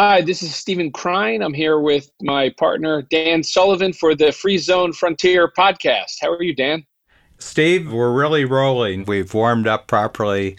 Hi, this is Steven Krein. I'm here with my partner, Dan Sullivan, for the Free Zone Frontier podcast. How are you, Dan? Steve, we're really rolling. We've warmed up properly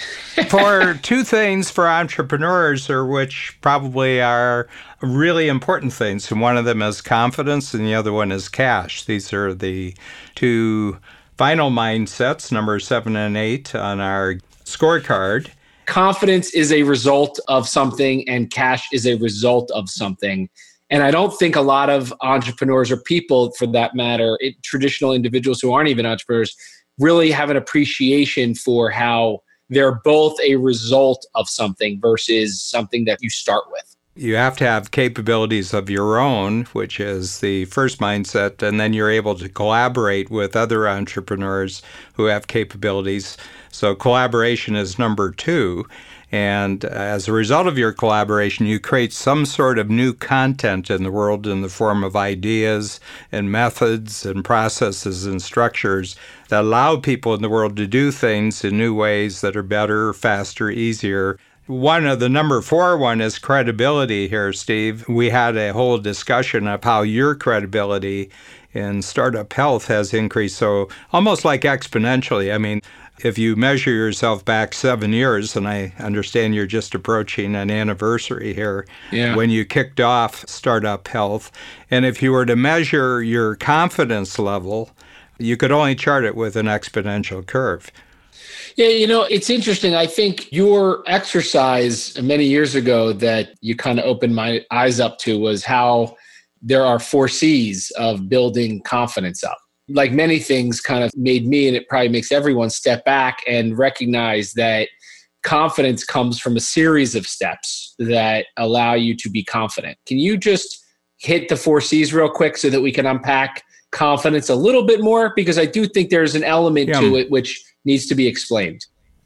for two things for entrepreneurs, or which probably are really important things. And one of them is confidence, and the other one is cash. These are the two final mindsets, number seven and eight on our scorecard confidence is a result of something and cash is a result of something. And I don't think a lot of entrepreneurs or people, for that matter, it, traditional individuals who aren't even entrepreneurs, really have an appreciation for how they're both a result of something versus something that you start with. You have to have capabilities of your own, which is the first mindset, and then you're able to collaborate with other entrepreneurs who have capabilities. So, collaboration is number two. And as a result of your collaboration, you create some sort of new content in the world in the form of ideas and methods and processes and structures that allow people in the world to do things in new ways that are better, faster, easier, one of the number four one is credibility here, Steve. We had a whole discussion of how your credibility in startup health has increased so almost like exponentially. I mean, if you measure yourself back seven years, and I understand you're just approaching an anniversary here, yeah. when you kicked off Startup Health, and if you were to measure your confidence level, you could only chart it with an exponential curve. Yeah, you know, it's interesting. I think your exercise many years ago that you kind of opened my eyes up to was how there are four C's of building confidence up. Like many things, kind of made me, and it probably makes everyone step back and recognize that confidence comes from a series of steps that allow you to be confident. Can you just hit the four C's real quick so that we can unpack confidence a little bit more? Because I do think there's an element yeah. to it which needs to be explained.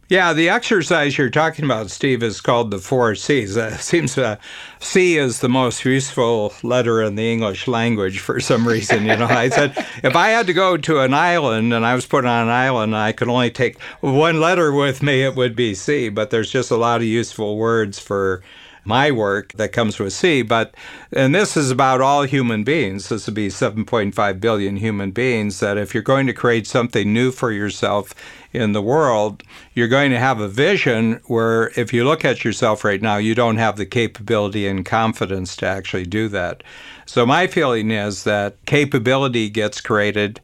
Yeah, the exercise you're talking about, Steve, is called the four C's. It seems uh, C is the most useful letter in the English language for some reason. You know, I said if I had to go to an island and I was put on an island and I could only take one letter with me, it would be C. But there's just a lot of useful words for my work that comes with C. But, and this is about all human beings. This would be 7.5 billion human beings. That if you're going to create something new for yourself in the world, you're going to have a vision where if you look at yourself right now, you don't have the capability and confidence to actually do that. So, my feeling is that capability gets created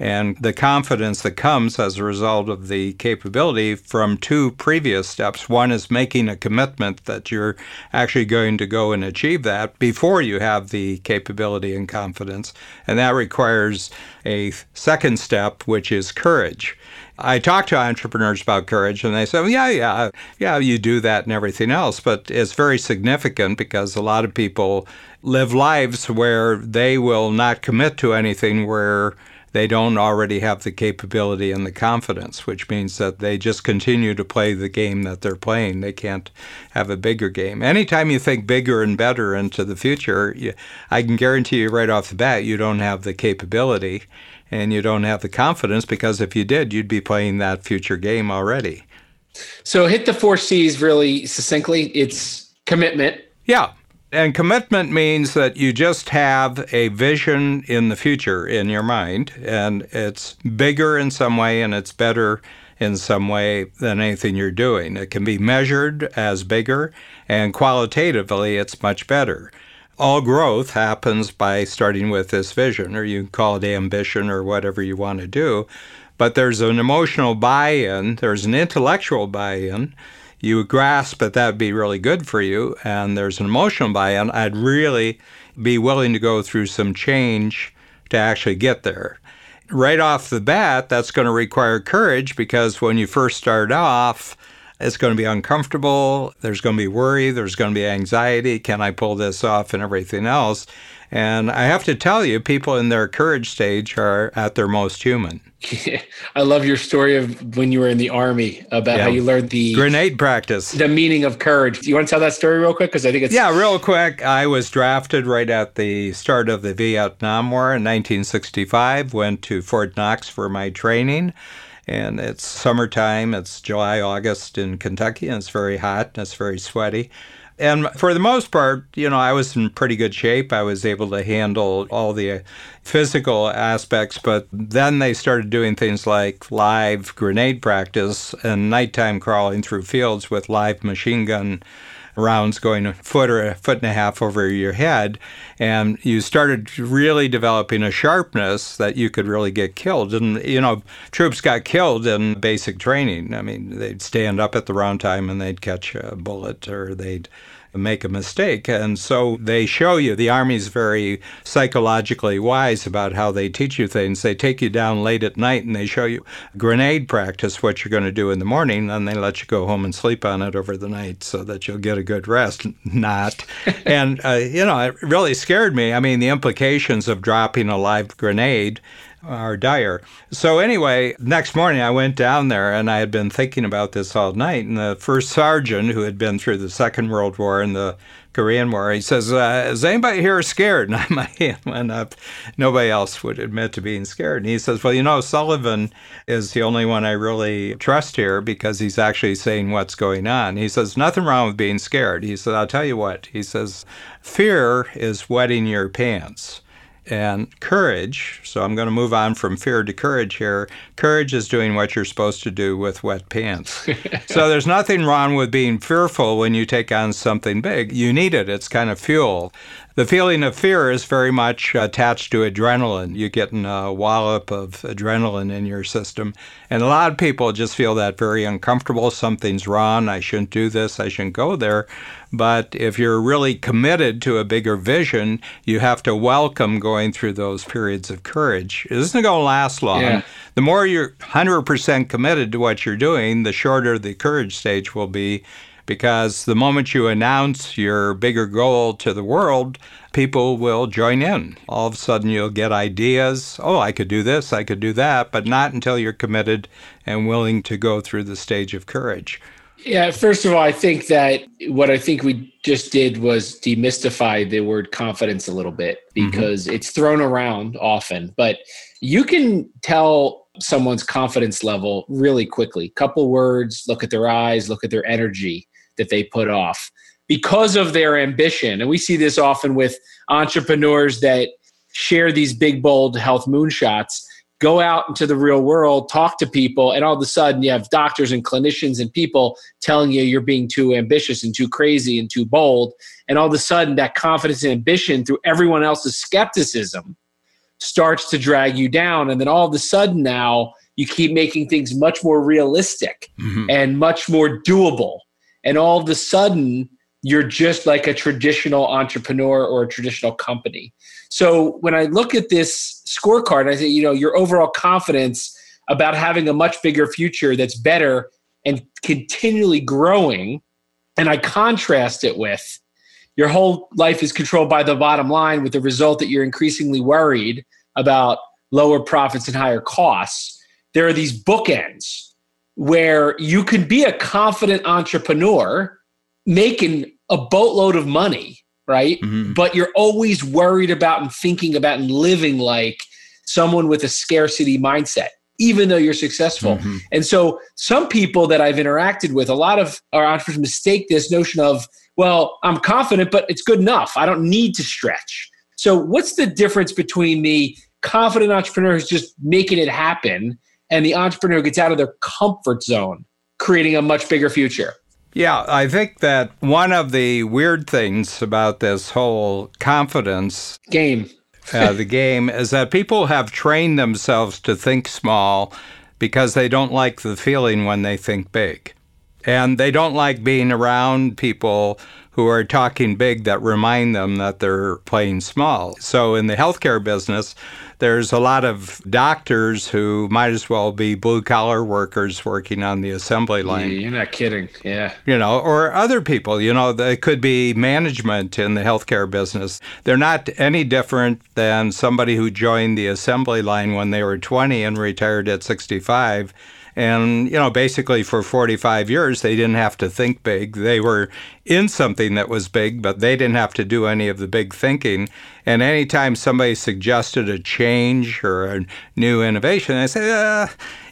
and the confidence that comes as a result of the capability from two previous steps. One is making a commitment that you're actually going to go and achieve that before you have the capability and confidence. And that requires a second step, which is courage. I talk to entrepreneurs about courage, and they say, well, "Yeah, yeah, yeah, you do that and everything else." But it's very significant because a lot of people live lives where they will not commit to anything where they don't already have the capability and the confidence, which means that they just continue to play the game that they're playing. They can't have a bigger game. Anytime you think bigger and better into the future, you, I can guarantee you right off the bat, you don't have the capability and you don't have the confidence because if you did, you'd be playing that future game already. So hit the four C's really succinctly. It's commitment. Yeah. And commitment means that you just have a vision in the future in your mind, and it's bigger in some way and it's better in some way than anything you're doing. It can be measured as bigger, and qualitatively, it's much better. All growth happens by starting with this vision, or you can call it ambition or whatever you want to do. But there's an emotional buy in, there's an intellectual buy in you would grasp that that would be really good for you and there's an emotional buy-in, I'd really be willing to go through some change to actually get there. Right off the bat, that's going to require courage because when you first start off, it's going to be uncomfortable. There's going to be worry. There's going to be anxiety. Can I pull this off and everything else? And I have to tell you, people in their courage stage are at their most human. I love your story of when you were in the army about yeah. how you learned the grenade practice, the meaning of courage. Do you want to tell that story real quick? Because I think it's yeah, real quick. I was drafted right at the start of the Vietnam War in 1965. Went to Fort Knox for my training, and it's summertime. It's July, August in Kentucky, and it's very hot and it's very sweaty And for the most part, you know, I was in pretty good shape. I was able to handle all the physical aspects, but then they started doing things like live grenade practice and nighttime crawling through fields with live machine gun rounds going a foot or a foot and a half over your head. And you started really developing a sharpness that you could really get killed. And, you know, troops got killed in basic training. I mean, they'd stand up at the round time and they'd catch a bullet or they'd make a mistake. And so they show you, the Army's very psychologically wise about how they teach you things. They take you down late at night and they show you grenade practice, what you're going to do in the morning, and they let you go home and sleep on it over the night so that you'll get a good rest. Not. and, uh, you know, it really scared me. I mean, the implications of dropping a live grenade are dire. So anyway, next morning I went down there and I had been thinking about this all night. And the first sergeant who had been through the Second World War and the Korean War, he says, uh, "Is anybody here scared?" And my hand went up. Nobody else would admit to being scared. And he says, "Well, you know, Sullivan is the only one I really trust here because he's actually saying what's going on." He says, "Nothing wrong with being scared." He said, "I'll tell you what." He says, "Fear is wetting your pants." And courage. So I'm going to move on from fear to courage here. Courage is doing what you're supposed to do with wet pants. so there's nothing wrong with being fearful when you take on something big. You need it, it's kind of fuel. The feeling of fear is very much attached to adrenaline. You get a wallop of adrenaline in your system. And a lot of people just feel that very uncomfortable. Something's wrong. I shouldn't do this. I shouldn't go there. But if you're really committed to a bigger vision, you have to welcome going through those periods of courage. It isn't going to last long. Yeah. The more you're 100% committed to what you're doing, the shorter the courage stage will be because the moment you announce your bigger goal to the world, people will join in. All of a sudden, you'll get ideas. Oh, I could do this, I could do that, but not until you're committed and willing to go through the stage of courage. Yeah, first of all, I think that what I think we just did was demystify the word confidence a little bit mm-hmm. because mm-hmm. it's thrown around often, but you can tell someone's confidence level really quickly. Couple words, look at their eyes, look at their energy that they put off because of their ambition. And we see this often with entrepreneurs that share these big, bold health moonshots, go out into the real world, talk to people, and all of a sudden you have doctors and clinicians and people telling you you're being too ambitious and too crazy and too bold. And all of a sudden that confidence and ambition through everyone else's skepticism starts to drag you down. And then all of a sudden now you keep making things much more realistic mm-hmm. and much more doable and all of a sudden you're just like a traditional entrepreneur or a traditional company. So when I look at this scorecard, I say, you know, your overall confidence about having a much bigger future that's better and continually growing, and I contrast it with your whole life is controlled by the bottom line with the result that you're increasingly worried about lower profits and higher costs. There are these bookends where you can be a confident entrepreneur making a boatload of money, right? Mm-hmm. But you're always worried about and thinking about and living like someone with a scarcity mindset, even though you're successful. Mm-hmm. And so, some people that I've interacted with, a lot of our entrepreneurs mistake this notion of, well, I'm confident, but it's good enough. I don't need to stretch. So, what's the difference between the confident entrepreneur who's just making it happen and the entrepreneur gets out of their comfort zone, creating a much bigger future. Yeah, I think that one of the weird things about this whole confidence game, uh, the game, is that people have trained themselves to think small because they don't like the feeling when they think big. And they don't like being around people who are talking big that remind them that they're playing small. So in the healthcare business, there's a lot of doctors who might as well be blue collar workers working on the assembly line. Yeah, you're not kidding. Yeah. You know, or other people, you know, they could be management in the healthcare business. They're not any different than somebody who joined the assembly line when they were 20 and retired at 65 and, you know, basically for 45 years, they didn't have to think big. They were in something that was big, but they didn't have to do any of the big thinking. And anytime somebody suggested a change or a new innovation, they say, uh,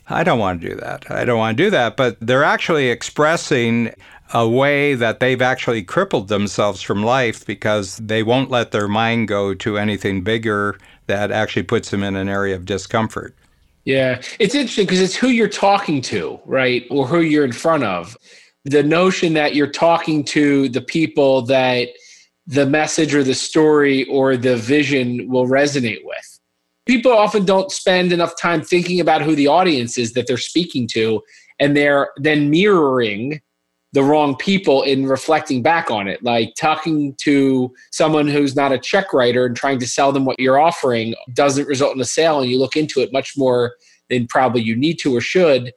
I don't want to do that. I don't want to do that. But they're actually expressing a way that they've actually crippled themselves from life because they won't let their mind go to anything bigger that actually puts them in an area of discomfort. Yeah, it's interesting because it's who you're talking to, right? Or who you're in front of. The notion that you're talking to the people that the message or the story or the vision will resonate with. People often don't spend enough time thinking about who the audience is that they're speaking to, and they're then mirroring the wrong people in reflecting back on it. Like talking to someone who's not a check writer and trying to sell them what you're offering doesn't result in a sale. And you look into it much more than probably you need to or should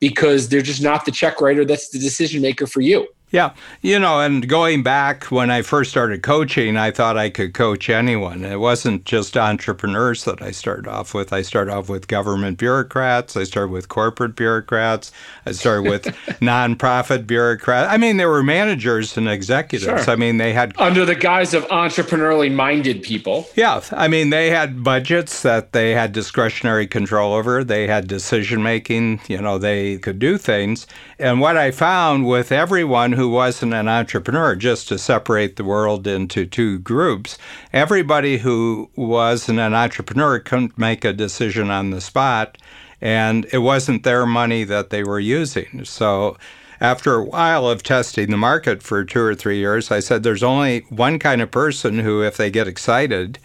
because they're just not the check writer that's the decision maker for you. Yeah. You know, and going back when I first started coaching, I thought I could coach anyone. It wasn't just entrepreneurs that I started off with. I started off with government bureaucrats. I started with corporate bureaucrats. I started with nonprofit bureaucrats. I mean, there were managers and executives. Sure. I mean, they had. Under the guise of entrepreneurially minded people. Yeah. I mean, they had budgets that they had discretionary control over, they had decision making. You know, they could do things. And what I found with everyone who wasn't an entrepreneur, just to separate the world into two groups, everybody who wasn't an entrepreneur couldn't make a decision on the spot, and it wasn't their money that they were using. So after a while of testing the market for two or three years, I said there's only one kind of person who, if they get excited,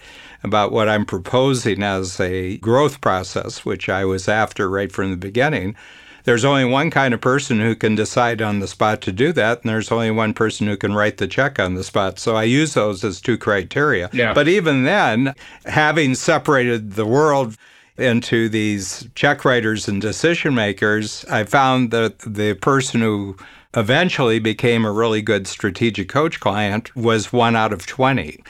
about what I'm proposing as a growth process, which I was after right from the beginning, there's only one kind of person who can decide on the spot to do that, and there's only one person who can write the check on the spot. So I use those as two criteria. Yeah. But even then, having separated the world into these check writers and decision makers, I found that the person who eventually became a really good strategic coach client was one out of 20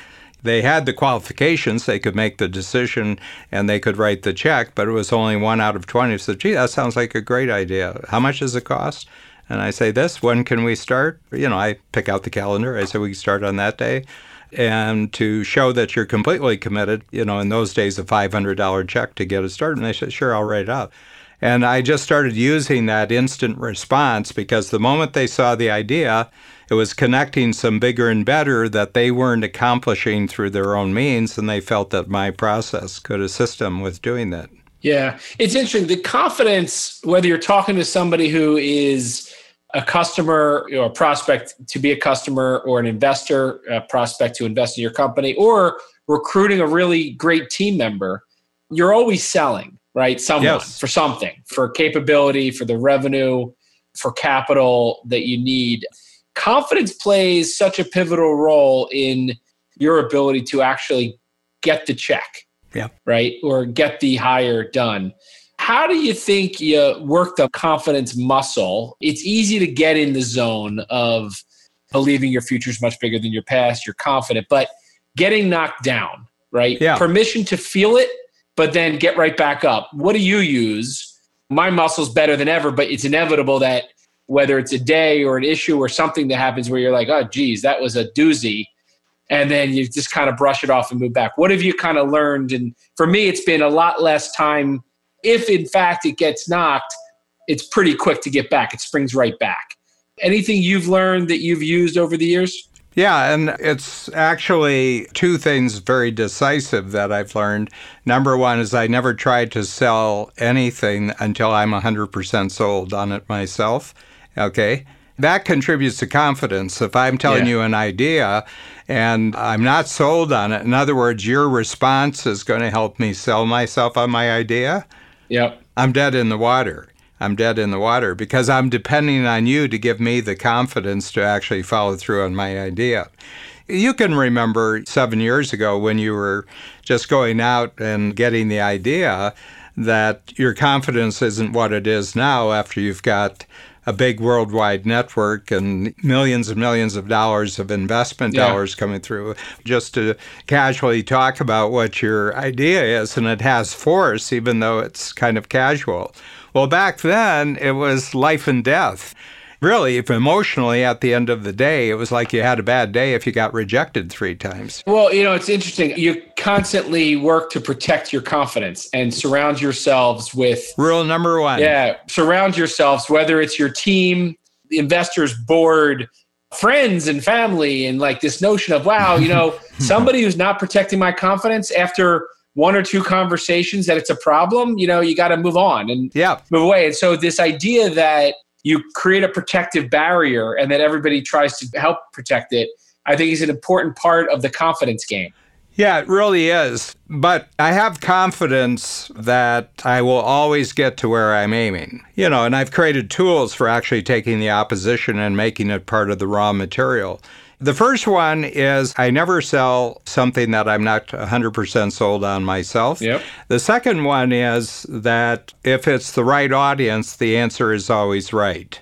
they had the qualifications, they could make the decision and they could write the check, but it was only one out of 20 So, gee, that sounds like a great idea. How much does it cost? And I say, this, when can we start? You know, I pick out the calendar. I say, we can start on that day. And to show that you're completely committed, you know, in those days, a $500 check to get it started. And they said, sure, I'll write it up. And I just started using that instant response because the moment they saw the idea, it was connecting some bigger and better that they weren't accomplishing through their own means, and they felt that my process could assist them with doing that. Yeah, it's interesting. The confidence, whether you're talking to somebody who is a customer or a prospect to be a customer, or an investor, a prospect to invest in your company, or recruiting a really great team member, you're always selling, right? Someone yes. for something, for capability, for the revenue, for capital that you need confidence plays such a pivotal role in your ability to actually get the check. Yeah. Right. Or get the hire done. How do you think you work the confidence muscle? It's easy to get in the zone of believing your future is much bigger than your past. You're confident, but getting knocked down, right? Yeah. Permission to feel it, but then get right back up. What do you use? My muscle's better than ever, but it's inevitable that whether it's a day or an issue or something that happens where you're like, oh, geez, that was a doozy. And then you just kind of brush it off and move back. What have you kind of learned? And for me, it's been a lot less time. If in fact it gets knocked, it's pretty quick to get back. It springs right back. Anything you've learned that you've used over the years? Yeah, and it's actually two things very decisive that I've learned. Number one is I never try to sell anything until I'm 100% sold on it myself. Okay. That contributes to confidence. If I'm telling yeah. you an idea and I'm not sold on it, in other words, your response is going to help me sell myself on my idea. Yep. I'm dead in the water. I'm dead in the water because I'm depending on you to give me the confidence to actually follow through on my idea. You can remember seven years ago when you were just going out and getting the idea that your confidence isn't what it is now after you've got a big worldwide network and millions and millions of dollars of investment yeah. dollars coming through. Just to casually talk about what your idea is and it has force even though it's kind of casual. Well back then it was life and death really, if emotionally at the end of the day, it was like you had a bad day if you got rejected three times. Well, you know, it's interesting. You constantly work to protect your confidence and surround yourselves with rule number one. Yeah, surround yourselves, whether it's your team, investors board friends and family and like this notion of wow you know somebody who's not protecting my confidence after one or two conversations that it's a problem you know you got to move on and yeah move away and so this idea that you create a protective barrier and then everybody tries to help protect it i think is an important part of the confidence game yeah, it really is. But I have confidence that I will always get to where I'm aiming. You know, and I've created tools for actually taking the opposition and making it part of the raw material. The first one is I never sell something that I'm not 100% sold on myself. Yep. The second one is that if it's the right audience, the answer is always right.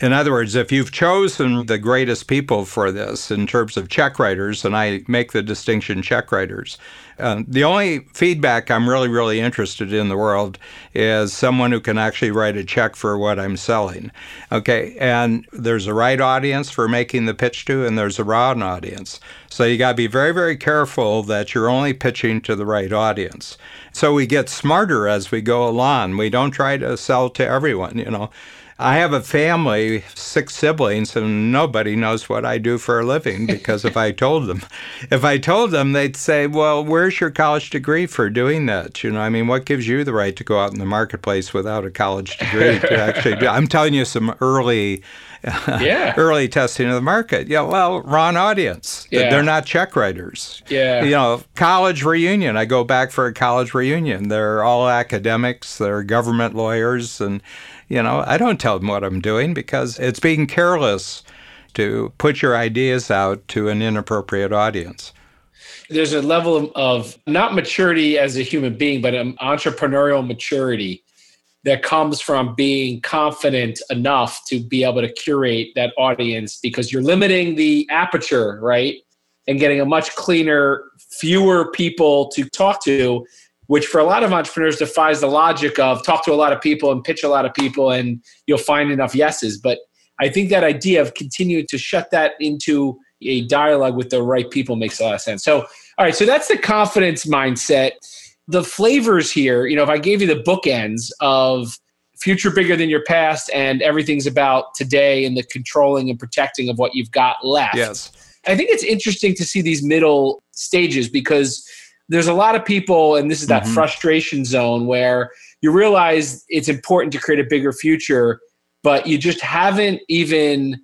In other words, if you've chosen the greatest people for this in terms of check writers, and I make the distinction check writers, uh, the only feedback I'm really, really interested in the world is someone who can actually write a check for what I'm selling. Okay, and there's a right audience for making the pitch to, and there's a wrong audience. So you got to be very, very careful that you're only pitching to the right audience. So we get smarter as we go along. We don't try to sell to everyone, you know. I have a family, six siblings, and nobody knows what I do for a living because if I told them, if I told them, they'd say, "Well, where's your college degree for doing that?" You know, I mean, what gives you the right to go out in the marketplace without a college degree to actually do? I'm telling you some early yeah. early testing of the market. Yeah, well, wrong audience. Yeah. They're not check writers. Yeah. You know, college reunion. I go back for a college reunion. They're all academics, they're government lawyers. And, you know, I don't tell them what I'm doing because it's being careless to put your ideas out to an inappropriate audience. There's a level of, of not maturity as a human being, but an entrepreneurial maturity that comes from being confident enough to be able to curate that audience because you're limiting the aperture, right? And getting a much cleaner, fewer people to talk to, which for a lot of entrepreneurs defies the logic of talk to a lot of people and pitch a lot of people and you'll find enough yeses. But I think that idea of continuing to shut that into a dialogue with the right people makes a lot of sense. So, all right, so that's the confidence mindset the flavors here, you know, if I gave you the bookends of future bigger than your past and everything's about today and the controlling and protecting of what you've got left. Yes. I think it's interesting to see these middle stages because there's a lot of people, and this is that mm-hmm. frustration zone where you realize it's important to create a bigger future, but you just haven't even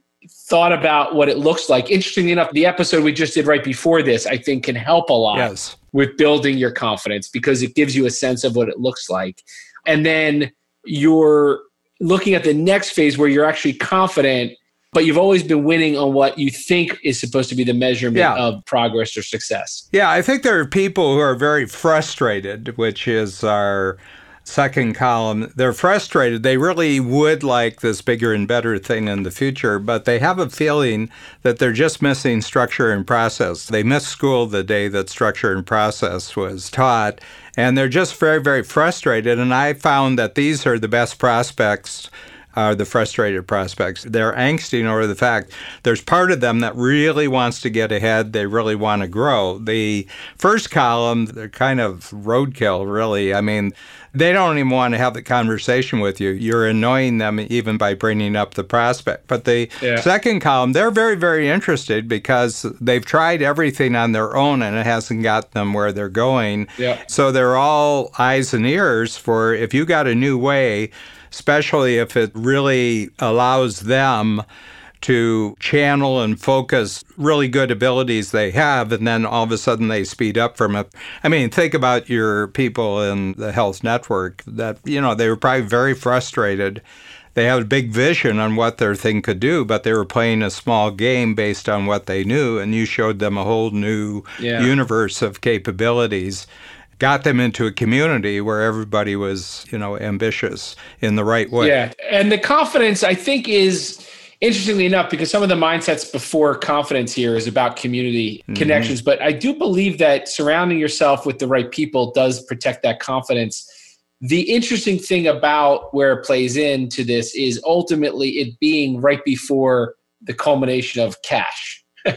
thought about what it looks like. Interestingly enough, the episode we just did right before this, I think, can help a lot yes. with building your confidence because it gives you a sense of what it looks like. And then you're looking at the next phase where you're actually confident, but you've always been winning on what you think is supposed to be the measurement yeah. of progress or success. Yeah, I think there are people who are very frustrated, which is our second column, they're frustrated. They really would like this bigger and better thing in the future, but they have a feeling that they're just missing structure and process. They missed school the day that structure and process was taught, and they're just very, very frustrated. And I found that these are the best prospects are the frustrated prospects. They're angsting over the fact there's part of them that really wants to get ahead. They really want to grow. The first column, they're kind of roadkill, really. I mean, they don't even want to have the conversation with you. You're annoying them even by bringing up the prospect. But the yeah. second column, they're very, very interested because they've tried everything on their own and it hasn't got them where they're going. Yeah. So they're all eyes and ears for if you got a new way, especially if it really allows them to channel and focus really good abilities they have, and then all of a sudden they speed up from it. I mean, think about your people in the health network that, you know, they were probably very frustrated. They had a big vision on what their thing could do, but they were playing a small game based on what they knew, and you showed them a whole new yeah. universe of capabilities got them into a community where everybody was, you know, ambitious in the right way. Yeah. And the confidence I think is interestingly enough, because some of the mindsets before confidence here is about community mm-hmm. connections, but I do believe that surrounding yourself with the right people does protect that confidence. The interesting thing about where it plays into this is ultimately it being right before the culmination of cash.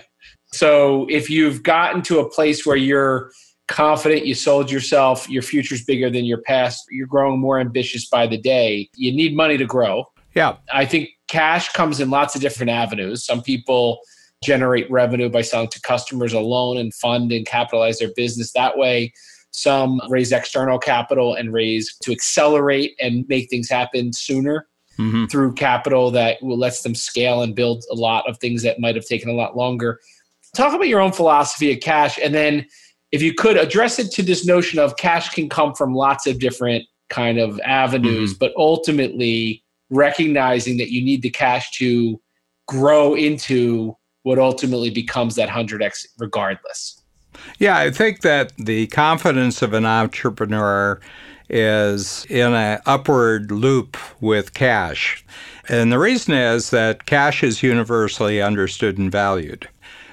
so if you've gotten to a place where you're confident, you sold yourself, your future's bigger than your past, you're growing more ambitious by the day, you need money to grow Yeah. I think cash comes in lots of different avenues. Some people generate revenue by selling to customers alone and fund and capitalize their business that way. Some raise external capital and raise to accelerate and make things happen sooner mm-hmm. through capital that will lets them scale and build a lot of things that might have taken a lot longer. Talk about your own philosophy of cash and then if you could address it to this notion of cash can come from lots of different kind of avenues, mm-hmm. but ultimately recognizing that you need the cash to grow into what ultimately becomes that 100x regardless. Yeah, I think that the confidence of an entrepreneur is in an upward loop with cash. And the reason is that cash is universally understood and valued.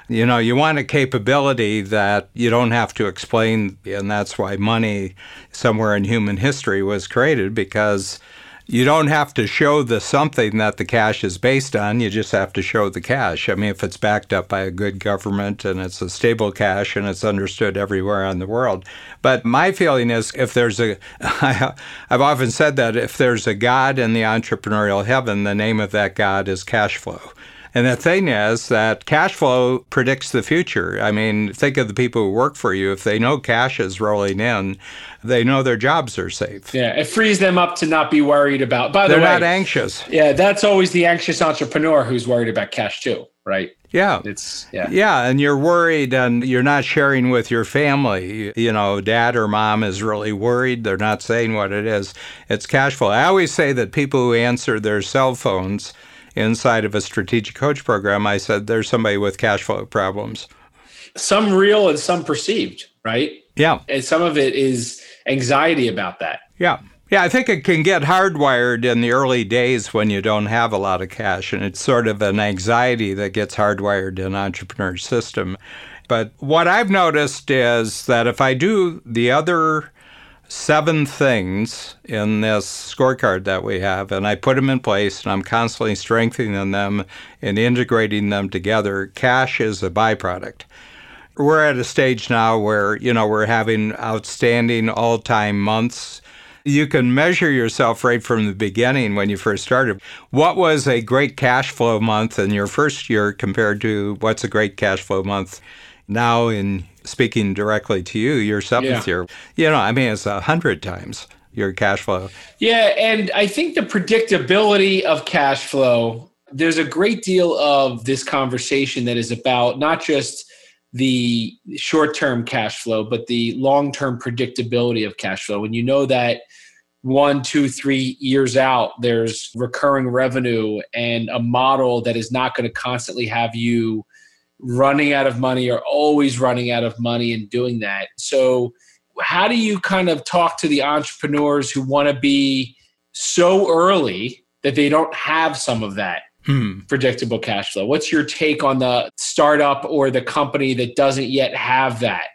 You know, you want a capability that you don't have to explain, and that's why money somewhere in human history was created because you don't have to show the something that the cash is based on. You just have to show the cash. I mean, if it's backed up by a good government and it's a stable cash and it's understood everywhere in the world. But my feeling is if there's a, I've often said that if there's a God in the entrepreneurial heaven, the name of that God is cash flow. And the thing is that cash flow predicts the future. I mean, think of the people who work for you. If they know cash is rolling in, they know their jobs are safe. Yeah, it frees them up to not be worried about. By the They're way, not anxious. Yeah, that's always the anxious entrepreneur who's worried about cash too, right? Yeah. It's yeah. Yeah, and you're worried and you're not sharing with your family. You know, dad or mom is really worried. They're not saying what it is. It's cash flow. I always say that people who answer their cell phones inside of a strategic coach program, I said there's somebody with cash flow problems. Some real and some perceived, right? Yeah. And some of it is anxiety about that. Yeah. Yeah, I think it can get hardwired in the early days when you don't have a lot of cash, and it's sort of an anxiety that gets hardwired in entrepreneur system. But what I've noticed is that if I do the other seven things in this scorecard that we have, and I put them in place, and I'm constantly strengthening them and integrating them together. Cash is a byproduct. We're at a stage now where, you know, we're having outstanding all time months. You can measure yourself right from the beginning when you first started. What was a great cash flow month in your first year compared to what's a great cash flow month now in speaking directly to you, your seventh yeah. year, you know, I mean, it's a hundred times your cash flow. Yeah. And I think the predictability of cash flow, there's a great deal of this conversation that is about not just the short term cash flow, but the long term predictability of cash flow. And you know that one, two, three years out, there's recurring revenue and a model that is not going to constantly have you running out of money or always running out of money and doing that. So, how do you kind of talk to the entrepreneurs who want to be so early that they don't have some of that hmm. predictable cash flow? What's your take on the startup or the company that doesn't yet have that?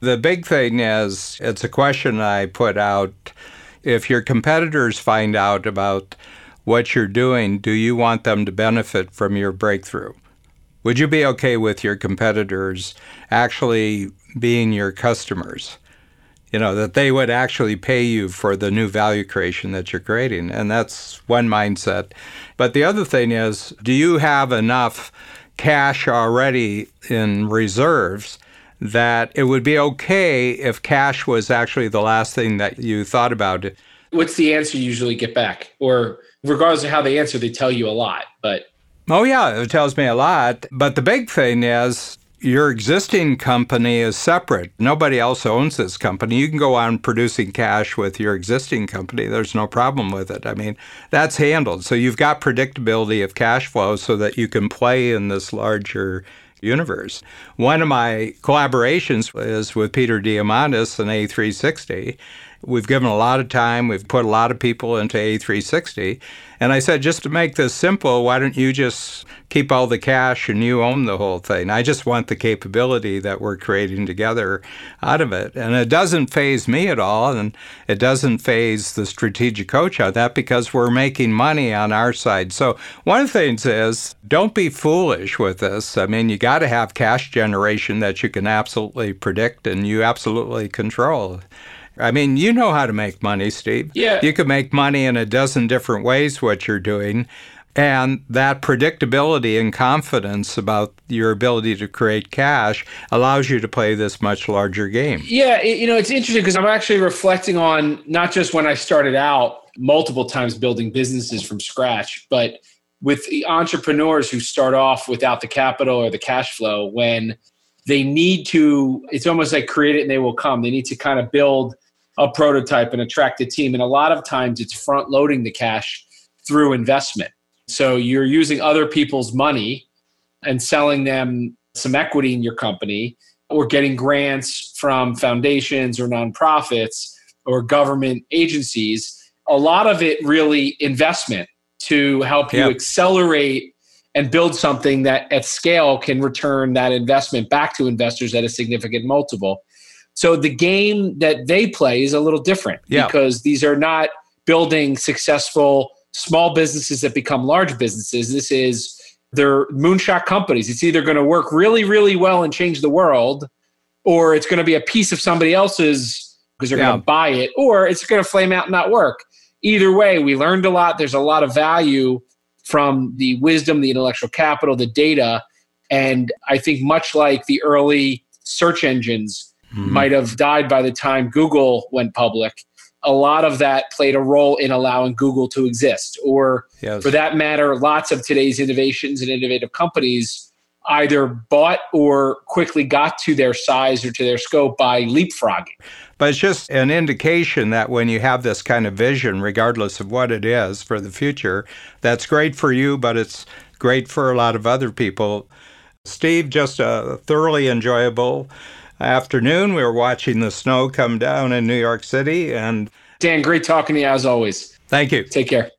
The big thing is it's a question I put out. If your competitors find out about what you're doing, do you want them to benefit from your breakthrough? Would you be okay with your competitors actually being your customers? You know, that they would actually pay you for the new value creation that you're creating. And that's one mindset. But the other thing is, do you have enough cash already in reserves that it would be okay if cash was actually the last thing that you thought about? What's the answer you usually get back? Or regardless of how they answer, they tell you a lot. But Oh, yeah, it tells me a lot. But the big thing is your existing company is separate. Nobody else owns this company. You can go on producing cash with your existing company. There's no problem with it. I mean, that's handled. So you've got predictability of cash flow so that you can play in this larger universe. One of my collaborations is with Peter Diamandis and A360. We've given a lot of time, we've put a lot of people into A360. And I said, just to make this simple, why don't you just keep all the cash and you own the whole thing? I just want the capability that we're creating together out of it. And it doesn't faze me at all. And it doesn't faze the strategic coach out that because we're making money on our side. So one of the things is don't be foolish with this. I mean, you got to have cash generation that you can absolutely predict and you absolutely control. I mean, you know how to make money, Steve. Yeah. You could make money in a dozen different ways, what you're doing. And that predictability and confidence about your ability to create cash allows you to play this much larger game. Yeah, you know, it's interesting because I'm actually reflecting on not just when I started out multiple times building businesses from scratch, but with entrepreneurs who start off without the capital or the cash flow when they need to it's almost like create it and they will come they need to kind of build a prototype and attract a team. And a lot of times it's front loading the cash through investment. So you're using other people's money and selling them some equity in your company or getting grants from foundations or nonprofits or government agencies. A lot of it really investment to help you accelerate and build something that at scale can return that investment back to investors at a significant multiple. So the game that they play is a little different Yeah. because these are not building successful small businesses that become large businesses. This is they're moonshot companies. It's either going to work really, really well and change the world, or it's going to be a piece of somebody else's because they're Yeah. going to buy it, or it's going to flame out and not work. Either way, we learned a lot. There's a lot of value from the wisdom, the intellectual capital, the data. And I think, much like the early search engines Mhm. might have died by the time Google went public, a lot of that played a role in allowing Google to exist. Or, Yes. for that matter, lots of today's innovations and innovative companies either bought or quickly got to their size or to their scope by leapfrogging. But it's just an indication that when you have this kind of vision, regardless of what it is for the future, that's great for you, but it's great for a lot of other people. Steve, just a thoroughly enjoyable afternoon. We were watching the snow come down in New York City, and Dan, great talking to you as always. thank you. Take care.